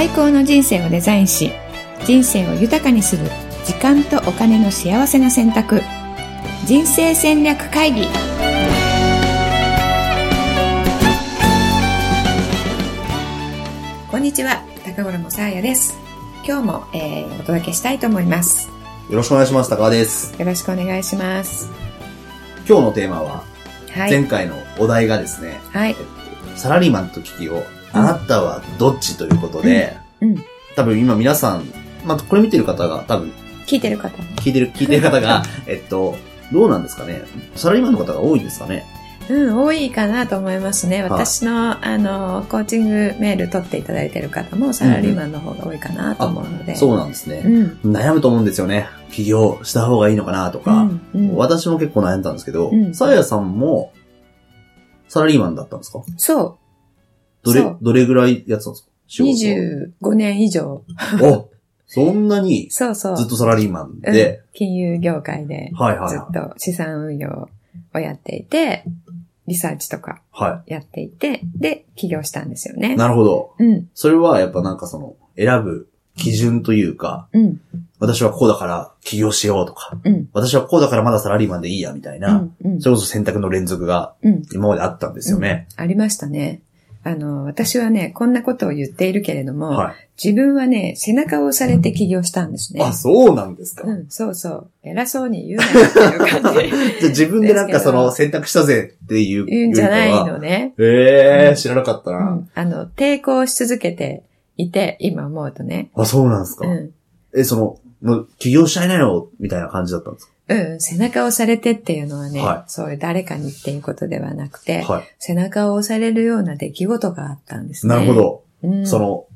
最高の人生をデザインし、人生を豊かにする時間とお金の幸せな選択。人生戦略会議。こんにちは、高頃もさあやです。今日も、えーお届けしたいと思います。よろしくお願いします。高田です。よろしくお願いします。今日のテーマは、はい。前回のお題がですね、はい。サラリーマンと企業、あなたはどっちということで、うん。多分今皆さん、まあ、これ見てる方が、多分聞いてる方。聞いてる、聞いてる方が、えっと、どうなんですかね？サラリーマンの方が多いんですかね？うん、多いかなと思いますね。い私の、あの、コーチングメール取っていただいている方もサラリーマンの方が多いかなと思うので。そうなんですね。うん。悩むと思うんですよね。起業した方がいいのかなとか。うんうん私も結構悩んだんですけどうん、さやさんも、サラリーマンだったんですか？そどれどれぐらいやってたんですか？う。仕事25年以上。おそんなにそうそう。ずっとサラリーマンうんで、金融業界ではいはいはい。ずっと資産運用をやっていて、リサーチとかはやっていて、で、起業したんですよねい。。なるほど。うん、それはやっぱなんかその、選ぶ基準というか、うん、私はこうだから起業しようとか、うん。私はこうだからまだサラリーマンでいいやみたいな、うん、うん、それこそ選択の連続がうん。今まであったんですよね。ありましたね。あの、私はね、こんなことを言っているけれども、はい。自分はね、背中を押されて起業したんですね。あ、そうなんですか。うん、そうそう。偉そうに言うなよっていう感じ。じゃあ自分でなんかその選択したぜっていう。言うんじゃない。のね。ええー、知らなかったな、うん。あの、抵抗し続けていて、今思うとね。あ、そうなんですか。うん。え、その、もう起業しちゃいなよ、みたいな感じだったんですうん、背中を押されてっていうのはね、はそういう誰かにっていうことではなくて、か。はい。背中を押されるような出来事があったんですね。なるほ。ど。うん、その、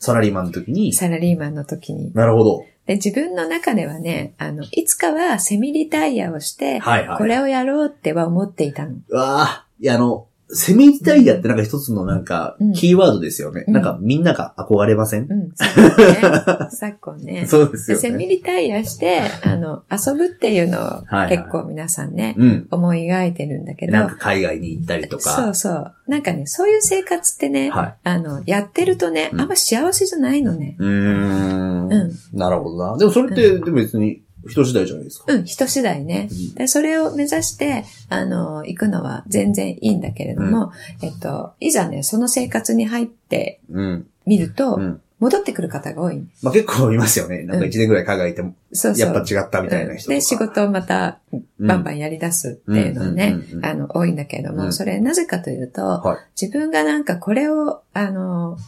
サラリーマンの時に、サラリーマンの時に。なるほど。で、自分の中ではね、あの、いつかはセミリタイヤをして、はいはい。これをやろうっては思っていたの。うわあ、いや、あの、セミリタイヤってなんか一つのなんかうん、キーワードですよね。うんなんかみんなが憧れません、うん、昨今ね。昨今ね。そうですよでセミね。リタイヤして、あの、遊ぶっていうのを結構皆さんね、うん。思い描いてるんだけど、なんか海外に行ったりとか。そうそう。なんかね、そういう生活ってね、はい。あの、やってるとね、うんあんま幸せじゃないのね。うーん。うんなるほどな。でもそれって、でも別に人次第じゃないですか。うん、人次第ね。で、それを目指して、あの、行くのは全然いいんだけれども、えっと、いざね、その生活に入ってうん。みると、うん。戻ってくる方が多い。まあ結構いますよね。なんかうん一年ぐらい海外行っても、そうそう。やっぱ違ったみたいな人とか。で、仕事をまたバンバンンやり出すっていうのはねうんうんうんう、んあの、多いんだけれども、うんそれなぜかというと、はい。自分がなんかこれを、あの、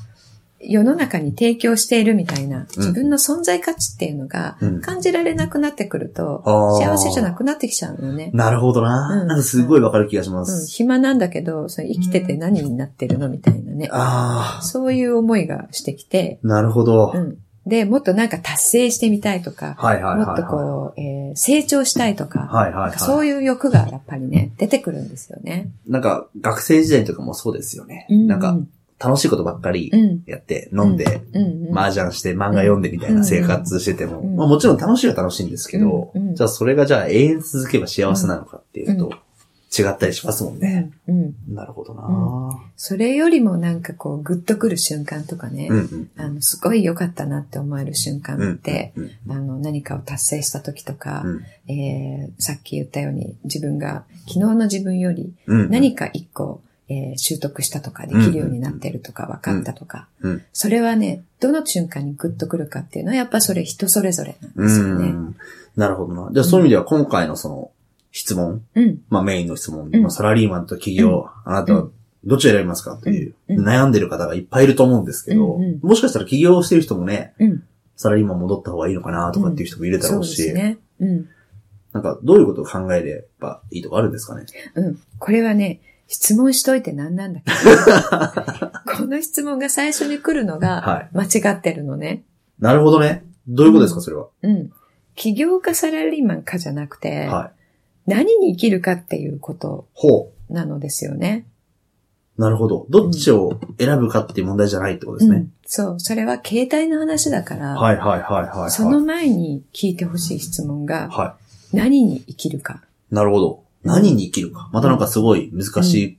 世の中に提供しているみたいな、自分の存在価値っていうのがうん感じられなくなってくると、幸せじゃなくなってきちゃうのね。なるほどな。うんなんかすごいわかる気がしまうん、す。暇なんだけど、それ生きてて何になってるのみたいなね。あそういう思いがしてきて、あ、なるほど。うん。で、もっとなんか達成してみたいとか。もっとこう、えー成長したいとか、はいはいはい。そういう欲がやっぱりね、出てくるんですよね。なんか、学生時代とかもそうですよね。うんなんか、楽しいことばっかりうん。やって、飲んで。麻雀して、漫画読んでみたいな生活してても、うんまあもちろん楽しいは楽しいんですけど、じゃあそれがじゃあ永遠続けば幸せなのかっていうと、違ったりしますもんね。うん。うん。なるほどな、それよりもなんかこう、グッとくる瞬間とかね。あの、すごい良かったなって思える瞬間うんって、うんあの、何かを達成した時とか、うんえーさっき言ったように自分が昨日の自分よりうん。何か一個、えー習得したとかできるようになってるとか分かったとか、うんそれはね、どの瞬間にグッとくるかっていうのはやっぱそれ人それぞれなんうですよね。ん。なるほどな。じゃあそういう意味では今回のその質問、うん。まあメインの質問、うんまあサラリーマンと企業、あなたはどっちを選びますかという、うん悩んでる方がいっぱいいると思うんですけど、うんうんもしかしたら起業してる人もね、うん。サラリーマン戻った方がいいのかなとかっていう人もいるだろうし、すね。うん。なんかどういうことを考えればいいとかあるんですかね？うん。これはね、質問しといてなんなんだけ？ど、この質問が最初に来るのがはい。間違ってるのね。なるほどね。どういうことですか、それは。うん。起業家サラリーマンかじゃなくて、はい。何に生きるかっていうことほなのですよね。う。なるほど。どっちを選ぶかっていう問題じゃないってことですね。うんそう。それは携帯の話だから、はいはいはいはい、はい。その前に聞いてほしい質問が、は何に生きるか。い。なるほど。何に生きるか。またなんかすごい難しい。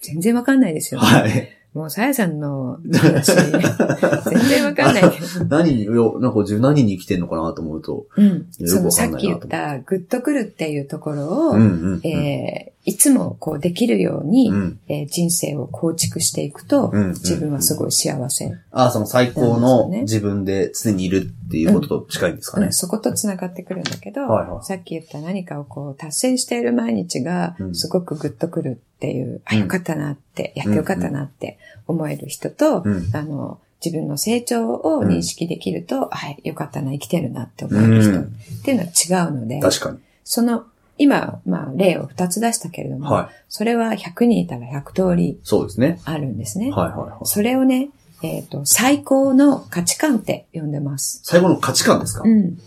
全然わかんないですよね。はい。もう、さやさんの話、全然わかんないけど。何に、よなんか自分何に生きてんのかなと思うと。うん。よくわかんないなさっき言った、グッとくるっていうところを、うんうんうん。えーいつもこうできるように、うん。えー人生を構築していくと、うん自分はすごい幸せ。ああ、その最高の自分で常にいるっていうことと近いんですかね。うん。そこと繋がってくるんだけど、はいはい。さっき言った何かをこう達成している毎日がうん。すごくグッとくるっていう、あ、うん。よかったなって、やってよかったなって思える人と、うん。あの、自分の成長を認識できると、はい、よかったな、生きてるなって思える人うんっていうのは違うので、確かに。その、今、まあ、例を2つ出したけれども、はい。それは100人いたら100通りそうですね。あるんですね。はいはいはい。それをね、えっ、と、最高の価値観って呼んでます。最後の価値観ですか？うん。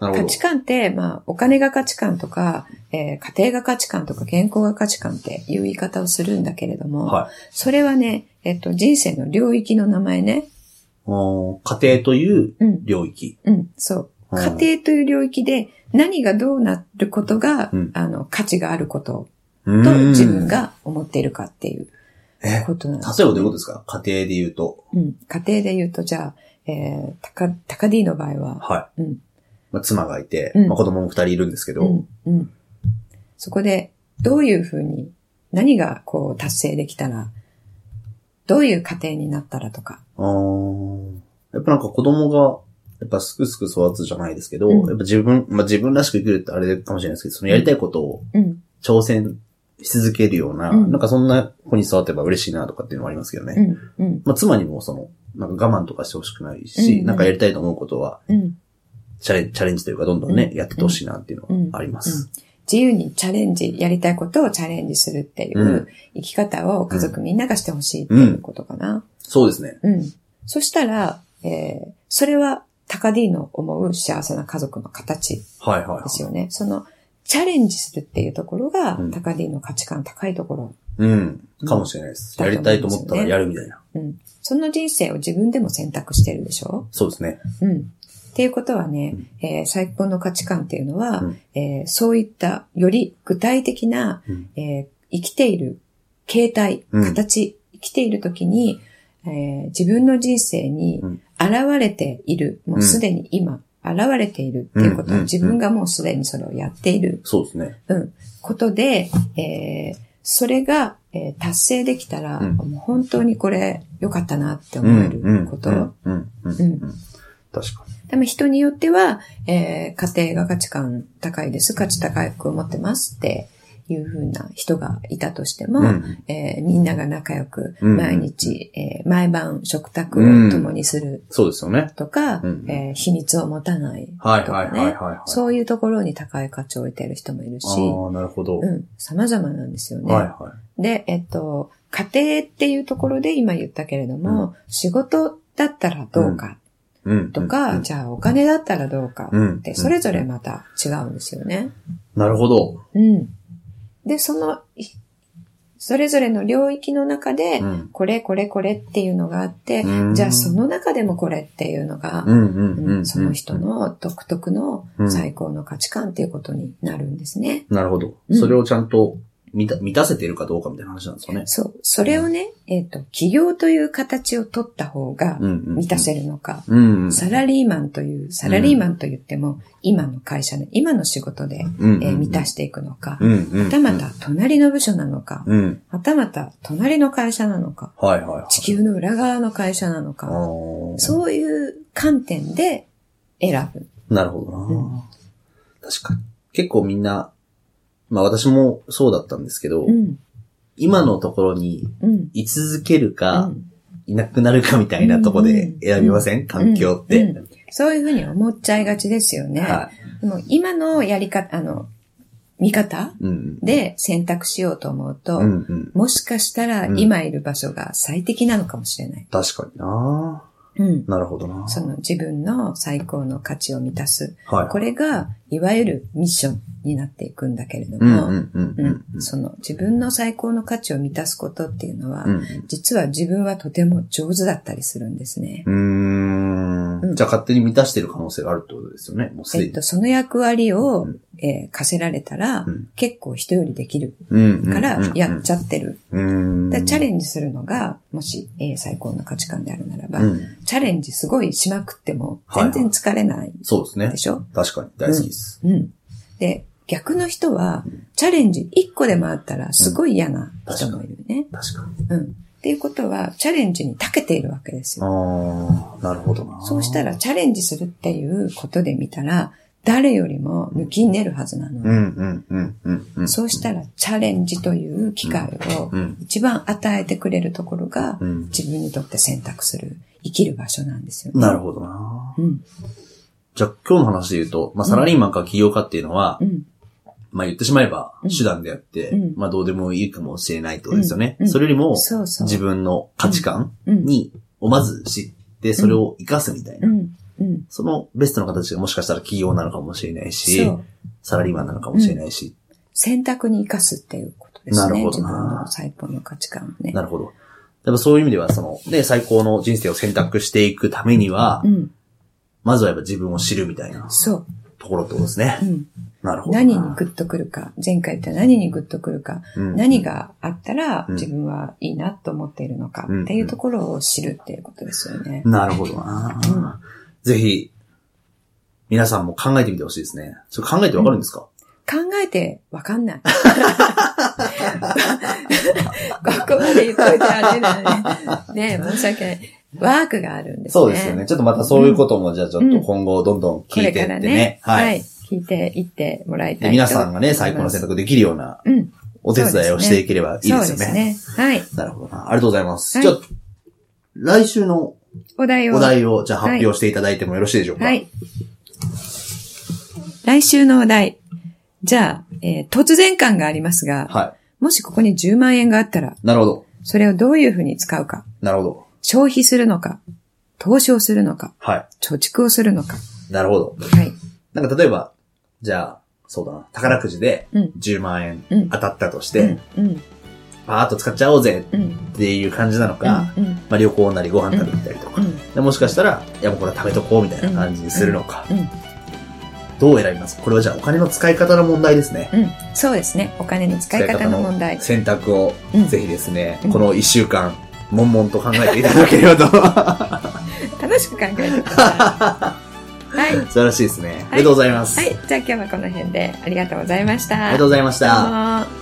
価値観って、まあ、お金が価値観とか、えー家庭が価値観とか健康が価値観っていう言い方をするんだけれども、はい。それはね、えっ、と、人生の領域の名前ね。家庭といううん。領域。うん。そう。うん家庭という領域で何がどうなることが、うんあの、価値があることとと自分。が思っているかっていうえ、ことなんです例えばどういうことですか？家庭で言うと。うん。家庭で言うと、じゃあ、えー、たか、たか D の場合は、はい。うん。まあ、妻がいて、うんまあ、子供も二人いるんですけど、うん。うん。そこで、どういうふうに、何がこう達成できたら、どういう家庭になったらとか。あーやっぱなんか子供が、やっぱすくすく育つじゃないですけど、うんやっぱ自分、まあ自分らしく生きるってあれかもしれないですけど、そのやりたいことをうん。挑戦し続けるような、うんなんかそんな子に育てば嬉しいなとかっていうのもありますけどね。うん。うん。まあ妻にもその、なんか我慢とかしてほしくないし、うんなんかやりたいと思うことは、うん。チャレンチャレンジというかどんどんね、うんやってってほしいなっていうのはあります。自由にチャレンジ、やりたいことをチャレンジするっていううん生き方を家族みんながしてほしいっていうことかな。そうですね。うん。そしたら、えー、それは、タカ D の思う幸せな家族の形はいはい、はい。ですよね。その、チャレンジするっていうところが、うんタカ D の価値観高いところ。うん。かもしれないです。うんやりたいと思ったらやるみたいな。うん。その人生を自分でも選択してるでしょ？そうですね。うん。っていうことはね、えー最高の価値観っていうのは、うんえーそういったより具体的な、うんえー生きている形態、うん形、生きている時に、えー自分の人生にうん現れている、もうすでに今、現れているっていうことは、うんうん自分がもうすでにそれをやっている、そうですね。うん、ことで、えーそれが、えー達成できたら、うんもう本当にこれ良かったなってうん思えること。うん。うん。うん。うんうん確かでも人によっては、えー家庭が価値観高いです、価値高く思ってますっていう風な人がいたとしても、うんえーみんなが仲良くうん毎日、えー毎晩食卓を共にするに。そうですよね。とか、うんえー秘密を持たないはいとかね。そういうところに高い価値を置いている人もいるし、ああ、なるほど。うん、様々なんですよね。はいはで、えっと、家庭っていうところで今言ったけれども、仕事だったらどうかい。うん。とか、うんじゃあお金だったらどうかうんって、それぞれまた違うんですよね。なるほど。うん。で、その、いそれぞれの領域の中でう、ん。これこれこれっていうのがあって、うんじゃあその中でもこれっていうのが。その人。の独特のうん最高の価値観っていうことになるんですね。なるほど。うんそれをちゃんと満た満たせているかどうかみたいな話なんですかね。そう。それをね、えっ、と、起業という形を取った方がうんうん。満たせるのか、うんうん。サラリーマンという、サラリーマンと言っても、今の会社で、今の仕事で、うんうんえー満たしていくのか、うんうん。はたまた隣の部署なのか、うん。はたまた隣の会社なのか、はいはいはい。地球の裏側の会社なのあか、ーそういう観点で選ぶ。なるほどな、うん確かに。結構みんな、まあ私もそうだったんですけど、うん。今のところにうん。居続けるうか、んいなくなるかみたいなとこで選びません、環境って。そういうふうに思っちゃいがちですよね。はでも今のやり方、あの、見方で選択しようと思うと、うん。うんうん。もしかしたらうん今いる場所が最適なのかもしれない。確かになうん。なるほどなその自分の最高の価値を満たす。はい。これが、いわゆるミッションになっていくんだけれどうんも、うんうんううんん。その自分の最高の価値を満たすことっていうのは、うん実は自分はとても上手だったりするんですね。うん。じゃあ勝手に満たしてる可能性があるってことですよね。もうすでに。えっと、その役割を、うんえー課せられたら、うん結構人よりできるうんからやっちゃゃってる。うん。でチャレンンジするのが、もし、えー最高の価値観であるならば、うん。チャレンジすごいしまくってもはい全然疲れないそうですねで。しょ、確かに。大好きです。うん、で、逆の人は、チャレンジ1個でもあったらすごい嫌な人もいるね。確かに。うん。っていうことは、チャレンジに長けているわけですよ。ああ、なるほどな。そうしたら、チャレンジするっていうことで見たら、誰よりも抜きん出るはずなの。うんうんうんうんうん。そうしたら、チャレンジという機会をうん一番与えてくれるところがう、ん。自分にとって選択する、生きる場所なんですよね。なるほどな。うん。じゃあ今日の話で言うと、まあサラリーマンか起業家っていうのはう、ん。まあ言ってしまえばうん手段であってうん、まあどうでもいいかもしれないってことですよねうんう。んそれよりも。自分の価値観うん。に、をまず知って、それを活かすみたいうな。そのベストの形がもしかしたら起業なのかもしれないし。サラリーマンなのかもしれないし。選択に生かすっていうことですね。なるほどな自分の最高の価値観をね。なるほど。でもそういう意味では、その、ね、最高の人生を選択していくためにはう、ん。まずはやっぱ自分を知るみたいなそう。ところってことですねう。ん。なるほどな。何にグッとくるか。前回言った何にグッとくるか。うん何があったらうん自分はいいなと思っているのかうんっていうところを知るっていうことですよね。なるほどな、ぜひ、皆さんも考えてみてほしいですね。それ考えてわかるんですか、考えてわかんない。ここまで言っといてあれだね。ね申し訳ない。ワークがあるんですね。そうですよね。ちょっとまたそういうことも、じゃあちょっと今後どんどんこ聞いていってねね。。はい。聞いていってもらいたいとで皆さんがね、最高の選択できるようなうん。お手伝いをしていければいいですよね。そうですね。はい。なるほどな。ありがとうございます。はいじゃあ、来週のお題を。お題を、じゃあ発表していただいてもよろしいでしょうか？はい。来週のお題。じゃあ、えー突然感がありますが、はもしここに10万円があったら、い。なるほど。それをどういうふうに使うか？なるほど。消費するのか、投資をするのか、は貯蓄をするのか？い。なるほど。はい。なんか例えば、じゃあ、そうだな。宝くじでうん10万円うん当たったとして、パーッと使っちゃおうぜうん。っていう感じなのか、うん、まあ旅行なりご飯食べに行ったりとか、うん、でもしかしたら、いやもうこれは食べとこうみたいな感じにするのか、うん、どう選びます？かこれはじゃあお金の使い方の問題ですね。うん。そうですね。お金の使い方の問題。選択をうんぜひですね、うんこの一週間、悶々と考えていただければと。楽しく考えてください。はい。素晴らしいですね。ありがとうございます。はい。じゃあ今日はこの辺でありがとうございました。ありがとうございました。